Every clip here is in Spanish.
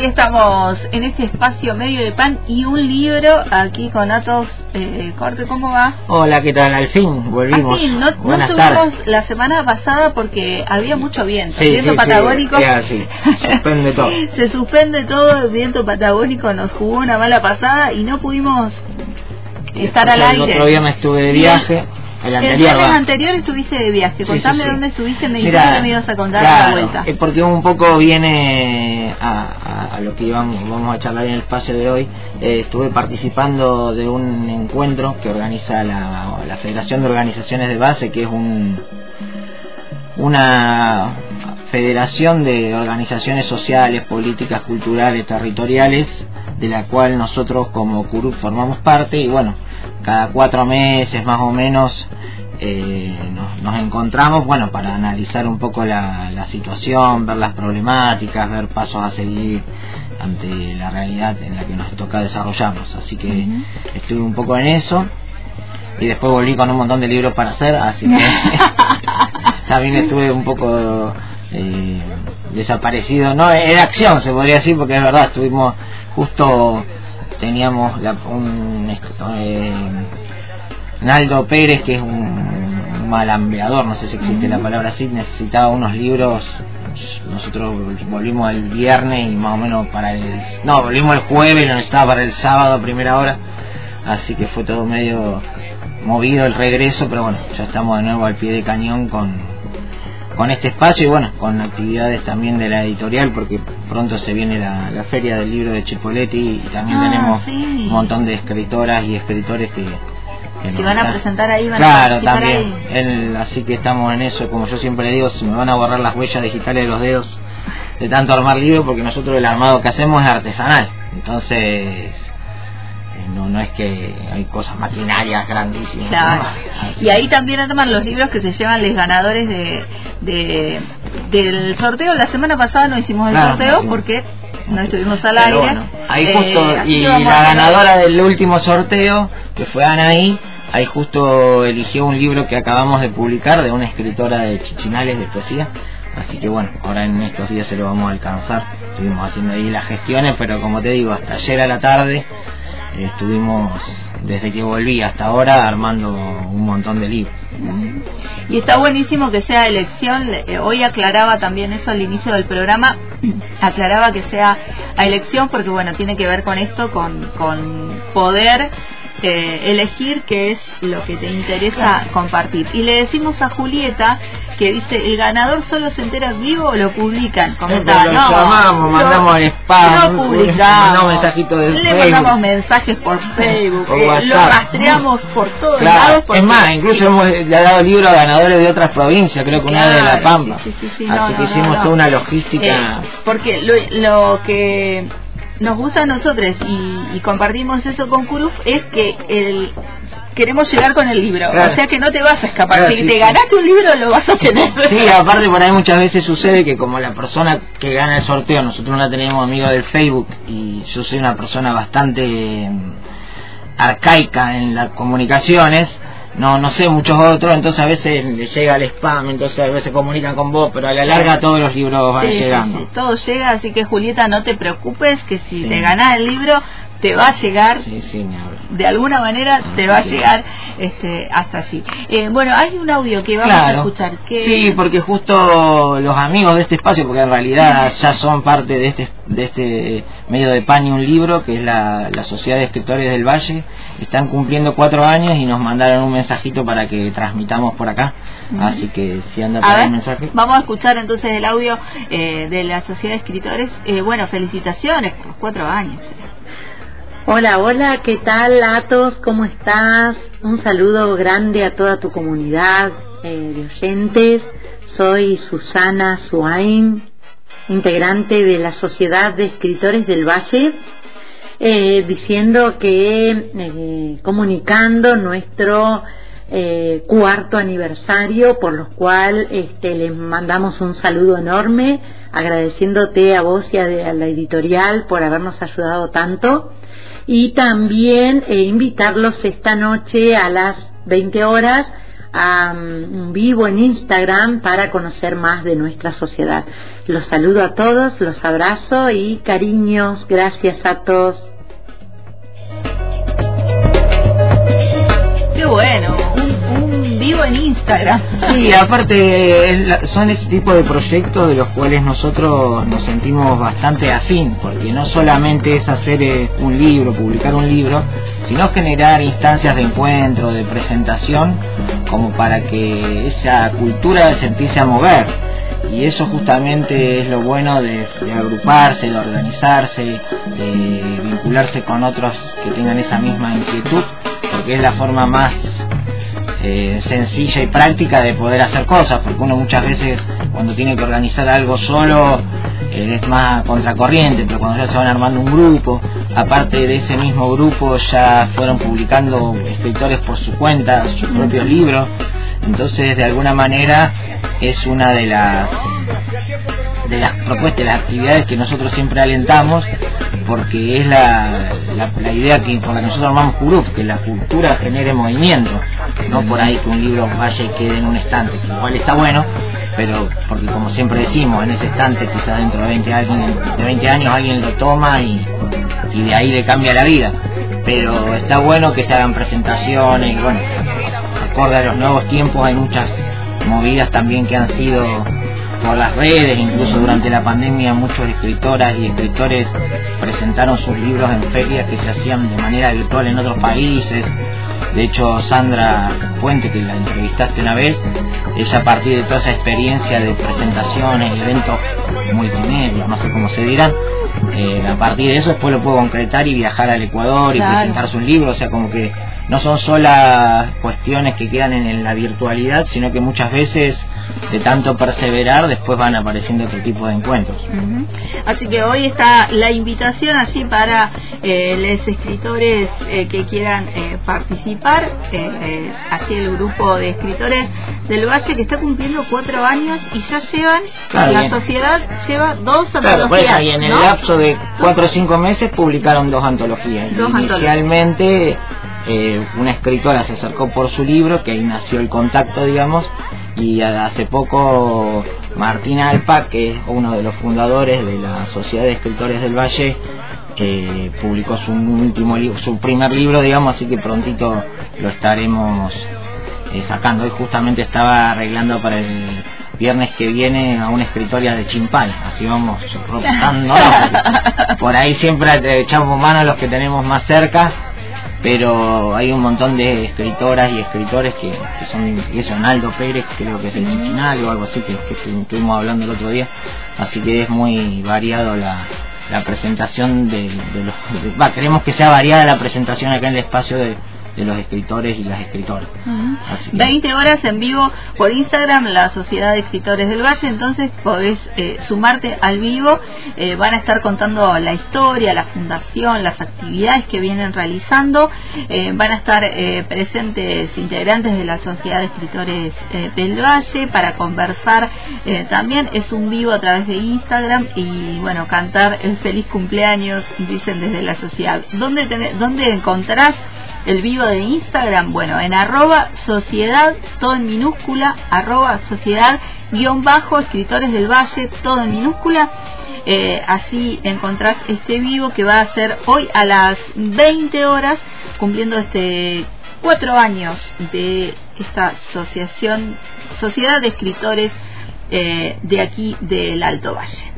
Aquí estamos en este espacio medio de pan y un libro aquí con Atos eh, Corte. ¿Cómo va? Hola, ¿qué tal? Al fin volvimos. Al no, Buenas subimos la semana pasada porque había mucho viento. viento patagónico. Sí, se suspende todo. se suspende todo. El viento patagónico nos jugó una mala pasada y no pudimos estar al aire. El otro día me estuve de viaje. El anterior, el anterior estuviste de viaje. Contame dónde estuviste, me dijiste que me ibas a contar la vuelta. Es porque un poco viene a, a, lo que íbamos, vamos a charlar en el espacio de hoy. Eh, estuve participando de un encuentro que organiza la, la Federación de Organizaciones de Base, que es un una federación de organizaciones sociales, políticas, culturales, territoriales, de la cual nosotros como CURUP formamos parte y bueno, cada cuatro meses más o menos eh, nos, encontramos bueno para analizar un poco la, situación ver las problemáticas ver pasos a seguir ante la realidad en la que nos toca desarrollarnos. Así que estuve un poco en eso y después volví con un montón de libros para hacer así que también estuve un poco eh, desaparecido. No era acción se podría decir porque es verdad estuvimos justo teníamos un eh, Naldo Pérez que es un, malambeador no sé si existe la palabra así necesitaba unos libros nosotros volvimos el viernes y más o menos para el no volvimos el jueves y lo necesitaba para el sábado a primera hora así que fue todo medio movido el regreso pero bueno ya estamos de nuevo al pie de cañón con con este espacio y bueno, con actividades también de la editorial, porque pronto se viene la, feria del libro de Chipoletti y también ah, tenemos un montón de escritoras y escritores que, que, van a presentar ahí, van claro, a también. así que estamos en eso, como yo siempre le digo, se me van a borrar las huellas digitales de los dedos de tanto armar libros, porque nosotros el armado que hacemos es artesanal. Entonces, no, no es que hay cosas maquinarias grandísimas. Y ahí también arman los libros que se llevan los ganadores de, de del sorteo. La semana pasada no hicimos el sorteo porque no estuvimos al aire. ahí eh, justo, y la ganadora del último sorteo, que fue Anaí, ahí justo eligió un libro que acabamos de publicar de una escritora de Chichinales de poesía. Así que bueno, ahora en estos días se lo vamos a alcanzar. Estuvimos haciendo ahí las gestiones, pero como te digo, hasta ayer a la tarde estuvimos desde que volví hasta ahora armando un montón de libros. Y está buenísimo que sea elección, eh, hoy aclaraba también eso al inicio del programa, aclaraba que sea a elección porque bueno, tiene que ver con esto, con, con poder eh, elegir qué es lo que te interesa compartir. Y le decimos a Julieta que dice, ¿el ganador solo se entera vivo o lo publican? Comentaba, no, llamamos, mandamos spam, no publicamos, mensajitos de le mandamos mensajes por Facebook, eh, lo rastreamos por todos lados. Es más, incluso hemos dado libros a ganadores de otras provincias, creo que una de La Pampa. Así que hicimos toda una logística. Eh, porque lo, lo que nos gusta a nosotros y, compartimos eso con Kuruf es que el, queremos llegar con el libro. O sea que no te vas a escapar. si te ganaste un libro, lo vas a tener. Sí, aparte por ahí muchas veces sucede que como la persona que gana el sorteo, nosotros no la tenemos amigo del Facebook y yo soy una persona bastante mm, arcaica en las comunicaciones, no no sé muchos otros entonces a veces le llega el spam entonces a veces comunican con vos pero a la larga todos los libros van llegando sí, todo llega así que Julieta no te preocupes que si te ganás el libro te va a llegar de alguna manera te va a llegar este hasta allí. Eh, bueno hay un audio que vamos a escuchar que sí porque justo los amigos de este espacio porque en realidad ya son parte de este de este medio de pan y un libro que es la, la sociedad de escritores del Valle. Están cumpliendo cuatro años y nos mandaron un mensajito para que transmitamos por acá. Así que si anda por el mensaje. vamos a escuchar entonces el audio eh, de la sociedad de escritores. Eh, bueno felicitaciones por los cuatro años Hola, hola, ¿qué tal, Atos? ¿Cómo estás? Un saludo grande a toda tu comunidad eh, de oyentes. Soy Susana Suain, integrante de la Sociedad de Escritores del Valle, eh, diciendo que, eh, comunicando nuestro cuarto aniversario, por lo cual este, les mandamos un saludo enorme, agradeciéndote a vos y a la editorial por habernos ayudado tanto y también eh, invitarlos esta noche a las 20 horas a un vivo en Instagram para conocer más de nuestra sociedad. Los saludo a todos, los abrazo y cariños, gracias a todos. Bueno, un, vivo en Instagram. Sí, aparte son ese tipo de proyectos de los cuales nosotros nos sentimos bastante afín, porque no solamente es hacer eh, un libro, publicar un libro, sino generar instancias de encuentro, de presentación, como para que esa cultura se empiece a mover. Y eso justamente es lo bueno de, agruparse, de organizarse, de vincularse con otros que tengan esa misma inquietud, porque es la forma más eh, sencilla y práctica de poder hacer cosas, porque uno muchas veces cuando tiene que organizar algo solo eh, es más contracorriente, pero cuando ya se van armando un grupo, aparte de ese mismo grupo ya fueron publicando escritores por su cuenta sus propios libros, entonces de alguna manera es una de las de las propuestas, de las actividades que nosotros siempre alentamos, porque es la, la, idea que por la que nosotros armamos CURUP, que la cultura genere movimiento, no por ahí que un libro vaya y quede en un estante, que igual está bueno, pero porque como siempre decimos, en ese estante quizás dentro de 20, alguien, de 20 años alguien lo toma y, y de ahí le cambia la vida. Pero está bueno que se hagan presentaciones, y bueno, acorde a los nuevos tiempos hay muchas movidas también que han sido por las redes, incluso durante la pandemia muchos escritoras y escritores presentaron sus libros en ferias que se hacían de manera virtual en otros países. De hecho, Sandra Puente, que la entrevistaste una vez, ella a partir de toda esa experiencia de presentaciones, eventos multimedia, no sé cómo se dirán, eh, a partir de eso después lo puedo concretar y viajar al Ecuador y presentar su libro, o sea, como que no son solas cuestiones que quedan en la virtualidad, sino que muchas veces de tanto perseverar, después van apareciendo otro tipo de encuentros. Así que hoy está la invitación así para eh, los escritores eh, que quieran eh, participar, así el grupo de escritores del Valle que está cumpliendo cuatro años y ya llevan, la sociedad lleva dos antologías. Pues en el lapso de cuatro o cinco meses publicaron dos antologías. Inicialmente una escritora se acercó por su libro, que ahí nació el contacto, digamos, y hace poco Martín Alpa, que es uno de los fundadores de la Sociedad de Escritores del Valle, que publicó su último su primer libro, digamos, así que prontito lo estaremos eh, sacando. Hoy justamente estaba arreglando para el viernes que viene a una escritoria de Chimpay, así vamos rotando. Por ahí siempre echamos mano a los que tenemos más cerca pero hay un montón de escritoras y escritores que, son, y eso, Naldo Pérez, creo que es el original o algo así, que, estuvimos hablando el otro día, así que es muy variado la, la presentación de, los... Va, queremos que sea variada la presentación acá en el espacio de, de los escritores y las escritoras. 20 horas en vivo por Instagram, la Sociedad de Escritores del Valle, entonces podés eh, sumarte al vivo, eh, van a estar contando la historia, la fundación, las actividades que vienen realizando, eh, van a estar presentes integrantes de la Sociedad de Escritores del Valle para conversar también, es un vivo a través de Instagram y bueno, cantar el feliz cumpleaños, dicen desde la sociedad. ¿Dónde, dónde encontrarás el vivo de Instagram, bueno, en arroba sociedad, todo en minúscula, arroba sociedad, guion bajo, escritores del valle, todo en minúscula. Eh, así encontrás este vivo que va a ser hoy a las 20 horas, cumpliendo este cuatro años de esta asociación, Sociedad de Escritores eh, de aquí del Alto Valle.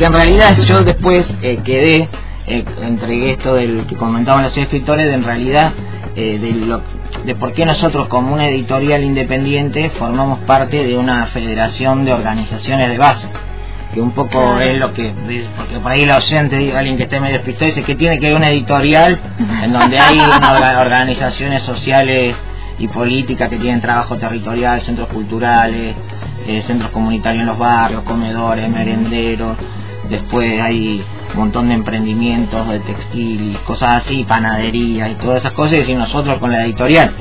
Que en realidad yo después eh, quedé, eh, entregué esto del que comentaban los escritores, en realidad eh, de, lo, de por qué nosotros como una editorial independiente formamos parte de una federación de organizaciones de base que un poco es lo que porque por ahí la oyente alguien que esté medio despistado dice que tiene que haber una editorial en donde hay organizaciones sociales y políticas que tienen trabajo territorial centros culturales centros comunitarios en los barrios comedores merenderos después hay un montón de emprendimientos de textil cosas así, panadería y todas esas cosas, y nosotros con la editorial.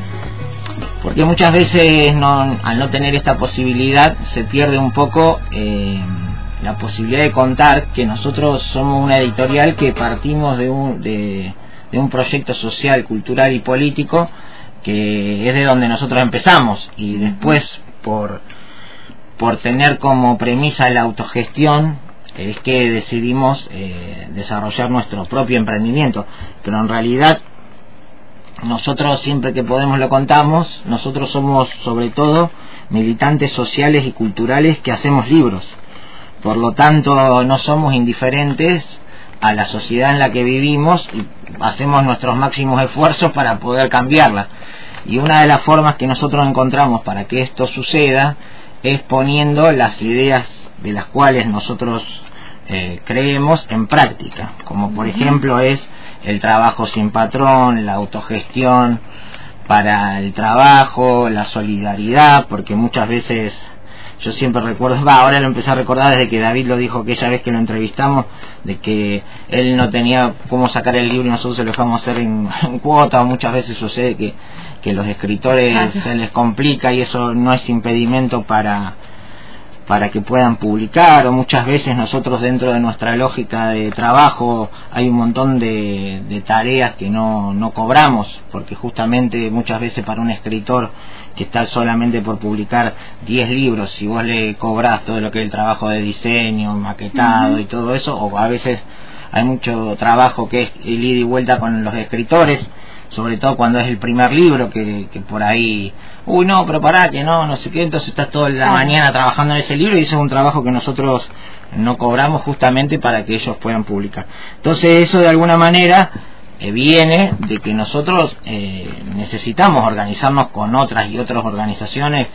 porque muchas veces al no tener esta posibilidad se pierde un poco eh, la posibilidad de contar que nosotros somos una editorial que partimos de un, de, un proyecto social, cultural y político que es de donde nosotros empezamos y después por, por tener como premisa la autogestión es que decidimos eh, desarrollar nuestro propio emprendimiento pero en realidad nosotros siempre que podemos lo contamos, nosotros somos sobre todo militantes sociales y culturales que hacemos libros. Por lo tanto, no somos indiferentes a la sociedad en la que vivimos y hacemos nuestros máximos esfuerzos para poder cambiarla. Y una de las formas que nosotros encontramos para que esto suceda es poniendo las ideas de las cuales nosotros eh, creemos en práctica, como por ejemplo es el trabajo sin patrón, la autogestión para el trabajo, la solidaridad, porque muchas veces yo siempre recuerdo, va, ahora lo empecé a recordar desde que David lo dijo aquella vez que lo entrevistamos, de que él no tenía cómo sacar el libro y nosotros se lo dejamos hacer en, cuota, o muchas veces sucede que, que los escritores se les complica y eso no es impedimento para para que puedan publicar o muchas veces nosotros dentro de nuestra lógica de trabajo hay un montón de, tareas que no, no cobramos porque justamente muchas veces para un escritor que está solamente por publicar 10 libros si vos le cobrás todo lo que es el trabajo de diseño, maquetado y todo eso o a veces hay mucho trabajo que es el ida y vuelta con los escritores sobre todo cuando es el primer libro, que, que por ahí, uy, no, pero pará, que no, no sé qué, entonces estás toda la mañana trabajando en ese libro y eso es un trabajo que nosotros no cobramos justamente para que ellos puedan publicar. Entonces eso de alguna manera eh, viene de que nosotros eh, necesitamos organizarnos con otras y otras organizaciones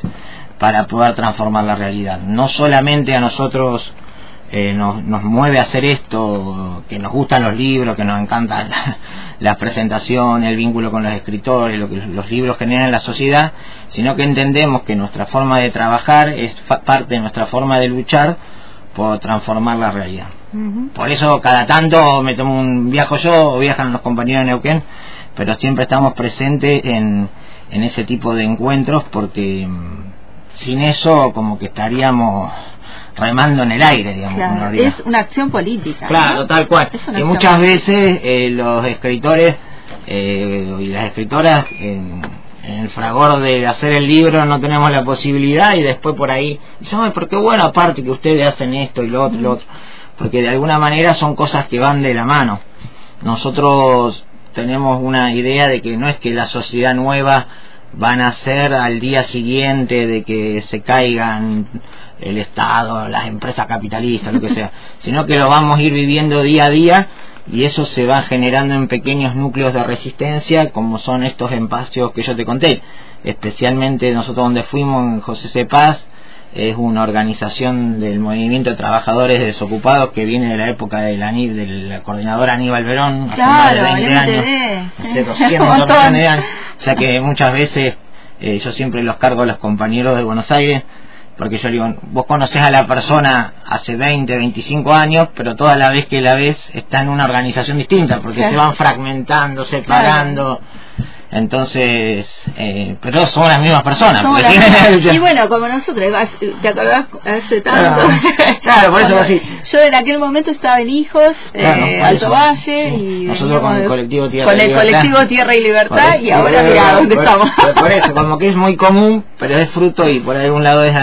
para poder transformar la realidad. No solamente a nosotros eh, nos, nos mueve a hacer esto, que nos gustan los libros, que nos encantan las presentaciones, el vínculo con los escritores, lo que los libros generan en la sociedad, sino que entendemos que nuestra forma de trabajar es parte de nuestra forma de luchar por transformar la realidad. Por eso cada tanto me tomo un viajo yo o viajan los compañeros de Neuquén, pero siempre estamos presentes en, en ese tipo de encuentros porque mm, sin eso como que estaríamos remando en el aire, digamos. es una acción política. Claro, tal cual. Y muchas veces eh, los escritores eh, y las escritoras en, el fragor de hacer el libro no tenemos la posibilidad y después por ahí dicen, porque bueno, aparte que ustedes hacen esto y lo otro y lo otro. Porque de alguna manera son cosas que van de la mano. Nosotros tenemos una idea de que no es que la sociedad nueva van a ser al día siguiente de que se caigan el Estado, las empresas capitalistas, lo que sea, sino que lo vamos a ir viviendo día a día y eso se va generando en pequeños núcleos de resistencia como son estos espacios que yo te conté. Especialmente nosotros donde fuimos en José C. Paz es una organización del movimiento de trabajadores desocupados que viene de la época de la, de la coordinadora Aníbal Verón hace más de 20 años hace 200 años. O sea que muchas veces eh, yo siempre los cargo a los compañeros de Buenos Aires porque yo digo, vos conoces a la persona hace 20, 25 años, pero toda la vez que la ves está en una organización distinta, porque se van fragmentando, separando. Entonces, eh, pero son las mismas personas. y bueno, como nosotros, ¿te acordás hace tanto? Claro, por eso así. Yo en aquel momento estaba en Hijos, eh, Alto Valle, y nosotros con el colectivo Tierra con y el colectivo Tierra y Libertad, y ahora mira dónde estamos. Por eso, como que es muy común, pero es fruto y por algún lado es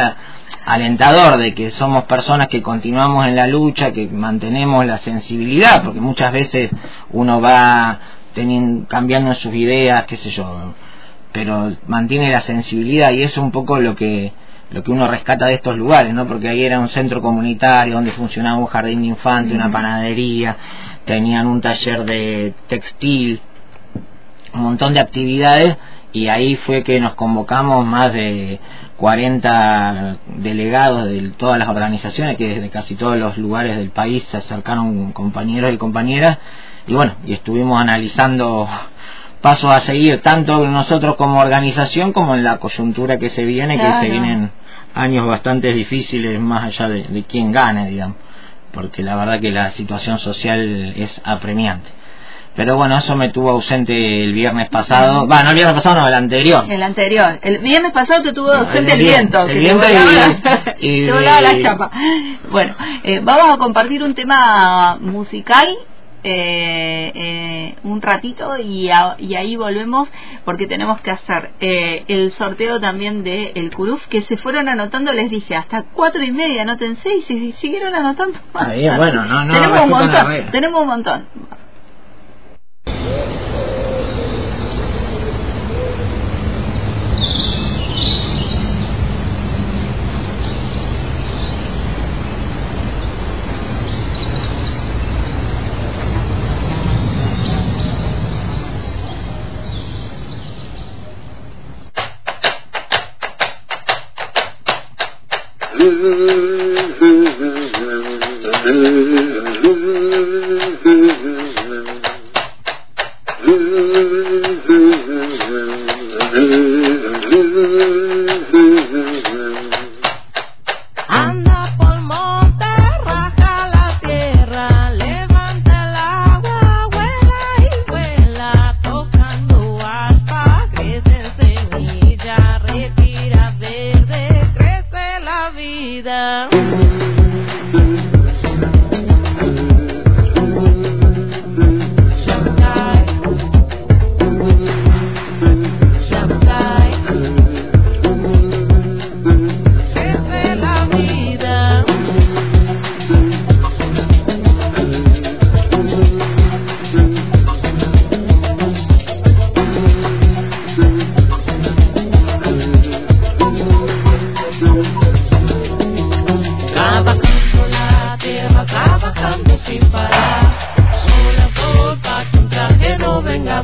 alentador de que somos personas que continuamos en la lucha, que mantenemos la sensibilidad, porque muchas veces uno va teniendo, cambiando sus ideas, qué sé yo, pero mantiene la sensibilidad y eso es un poco lo que lo que uno rescata de estos lugares, ¿no? Porque ahí era un centro comunitario donde funcionaba un jardín de infantes, una panadería, tenían un taller de textil, un montón de actividades y ahí fue que nos convocamos más de 40 delegados de todas las organizaciones que desde casi todos los lugares del país se acercaron compañeros y compañeras y bueno, y estuvimos analizando pasos a seguir, tanto nosotros como organización como en la coyuntura que se viene, que se vienen años bastante difíciles más allá de, de quién gane, digamos, porque la verdad que la situación social es apremiante. pero bueno, eso me tuvo ausente el viernes pasado. Va, no el viernes pasado, no, el anterior. El anterior. El viernes pasado te tuvo ausente el, viento. El viento y, te volaba la chapa. Bueno, eh, vamos a compartir un tema musical eh, eh, un ratito y, y, ahí volvemos porque tenemos que hacer eh, el sorteo también de el Curuf que se fueron anotando les dije hasta cuatro y media anoten seis y siguieron anotando bueno no, no, tenemos un montón tenemos un montón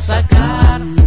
sacar.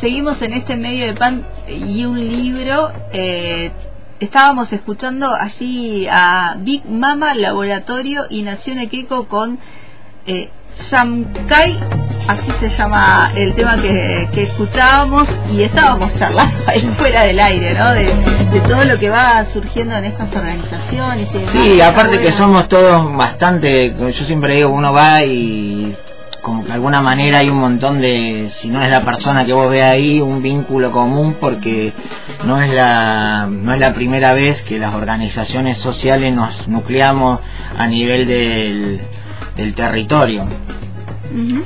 Seguimos en este medio de pan y un libro. Eh, estábamos escuchando allí a Big Mama Laboratorio y Nación Equeco con eh, Shamkai, así se llama el tema que, que, escuchábamos y estábamos charlando ahí fuera del aire, ¿no? De, todo lo que va surgiendo en estas organizaciones. sí, aparte que somos todos bastante, yo siempre digo, uno va y como que de alguna manera hay un montón de, si no es la persona que vos ve ahí, un vínculo común porque no es la, no es la primera vez que las organizaciones sociales nos nucleamos a nivel del, del territorio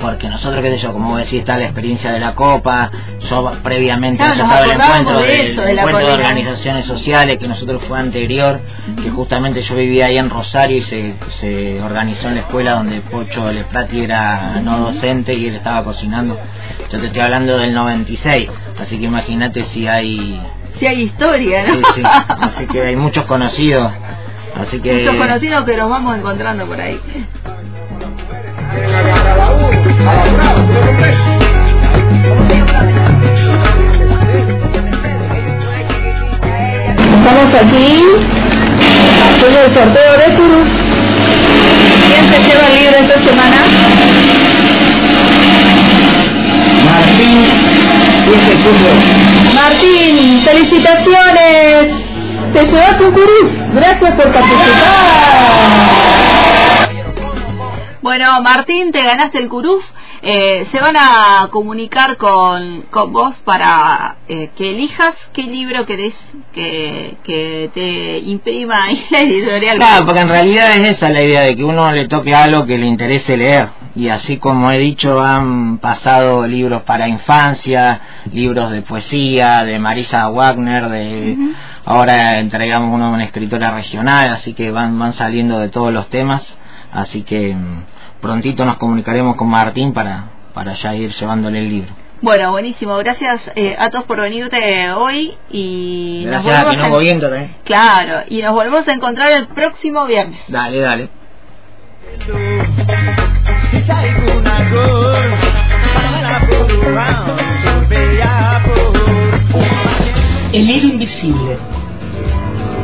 porque nosotros, qué sé yo, como vos decís, está la experiencia de la Copa, yo previamente claro, estaba el encuentro, de eso, de organizaciones sociales, que nosotros fue anterior, que justamente yo vivía ahí en Rosario y se, se organizó en la escuela donde Pocho Leprati era no docente y él estaba cocinando. Yo te estoy hablando del 96, así que imagínate si hay... Si hay historia, ¿no? Sí, sí, así que hay muchos conocidos. Así que... Muchos conocidos que los vamos encontrando por ahí. Estamos aquí haciendo el sorteo de Curus. ¿Quién se lleva el libro esta semana? Martín, Martín, felicitaciones. Te llevas un Curus. Gracias por participar. Bueno, Martín, te ganaste el Curuf. Eh, se van a comunicar con, con vos para eh, que elijas qué libro querés que, que te imprima ahí la editorial. Claro, porque en realidad es esa la idea de que uno le toque algo que le interese leer. Y así como he dicho, han pasado libros para infancia, libros de poesía, de Marisa Wagner, de ahora entregamos uno a una escritora regional, así que van, van saliendo de todos los temas Así que mm, prontito nos comunicaremos con Martín para, para ya ir llevándole el libro. Bueno, buenísimo. Gracias eh, a todos por venirte hoy y nos volvemos a... Claro, y nos volvemos a encontrar el próximo viernes. Dale, dale. El hilo invisible.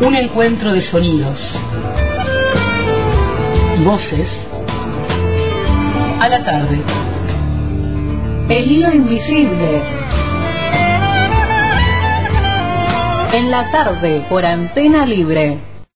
Un encuentro de sonidos voces a la tarde. El hilo invisible. En la tarde por antena libre.